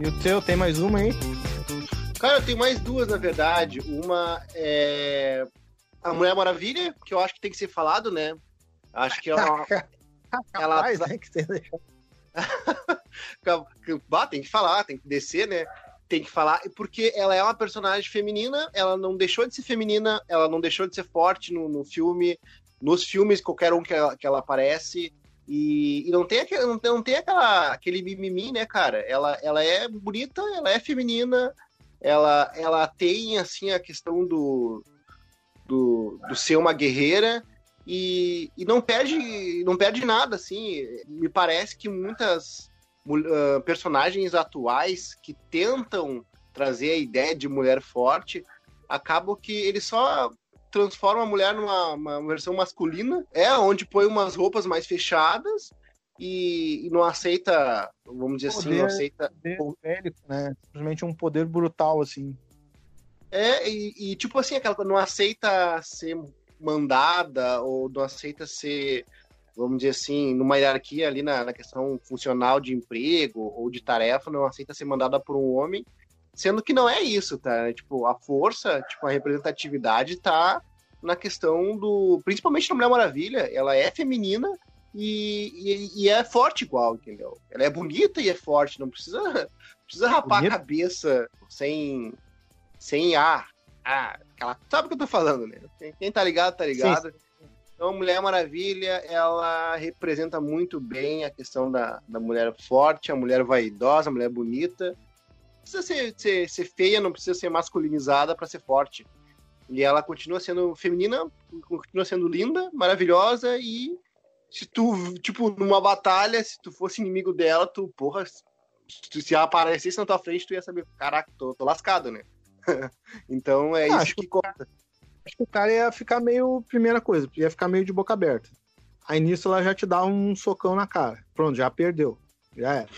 E o teu, tem mais uma aí? Cara, eu tenho mais duas, na verdade. Uma é a Mulher Maravilha, que eu acho que tem que ser falado, né? Acho que ela. ela Capaz, né, que você bah, tem que falar, tem que descer, né? Tem que falar, porque ela é uma personagem feminina, ela não deixou de ser feminina, ela não deixou de ser forte no, no filme, nos filmes, qualquer um que ela, que ela aparece. E, e, não tem, aquele, não tem, não tem aquela, aquele mimimi, né, cara? Ela, ela é bonita, ela é feminina, ela, ela tem, assim, a questão do, do, do ser uma guerreira e, e não perde não perde nada, assim. Me parece que muitas uh, personagens atuais que tentam trazer a ideia de mulher forte acabam que eles só transformam a mulher numa versão masculina, é onde põe umas roupas mais fechadas e, e não aceita, vamos dizer poder, assim, não aceita bélico, né? Simplesmente um poder brutal assim. É, e, e tipo assim, aquela não aceita ser mandada ou não aceita ser, vamos dizer assim, numa hierarquia ali na, na questão funcional de emprego ou de tarefa, não aceita ser mandada por um homem, sendo que não é isso, tá? Tipo, a força, tipo, a representatividade tá na questão do. Principalmente na Mulher Maravilha, ela é feminina e, e, e, é forte igual, entendeu? Ela é bonita e é forte, não precisa, precisa rapar Bonito. a cabeça sem, sem ar. Ah, aquela, sabe o que eu tô falando, né? Quem tá ligado, tá ligado. Sim. Então, Mulher Maravilha, ela representa muito bem a questão da, da mulher forte, a mulher vaidosa, a mulher bonita. Não precisa ser, ser, ser feia, não precisa ser masculinizada para ser forte. E ela continua sendo feminina, continua sendo linda, maravilhosa e se tu, tipo, numa batalha, se tu fosse inimigo dela, tu, porra, se, se ela aparecesse na tua frente, tu ia saber, caraca, tô, tô lascado, né? então é ah, isso que, que conta. Acho que o cara ia ficar meio. Primeira coisa, ia ficar meio de boca aberta. Aí nisso ela já te dá um socão na cara. Pronto, já perdeu. Já era.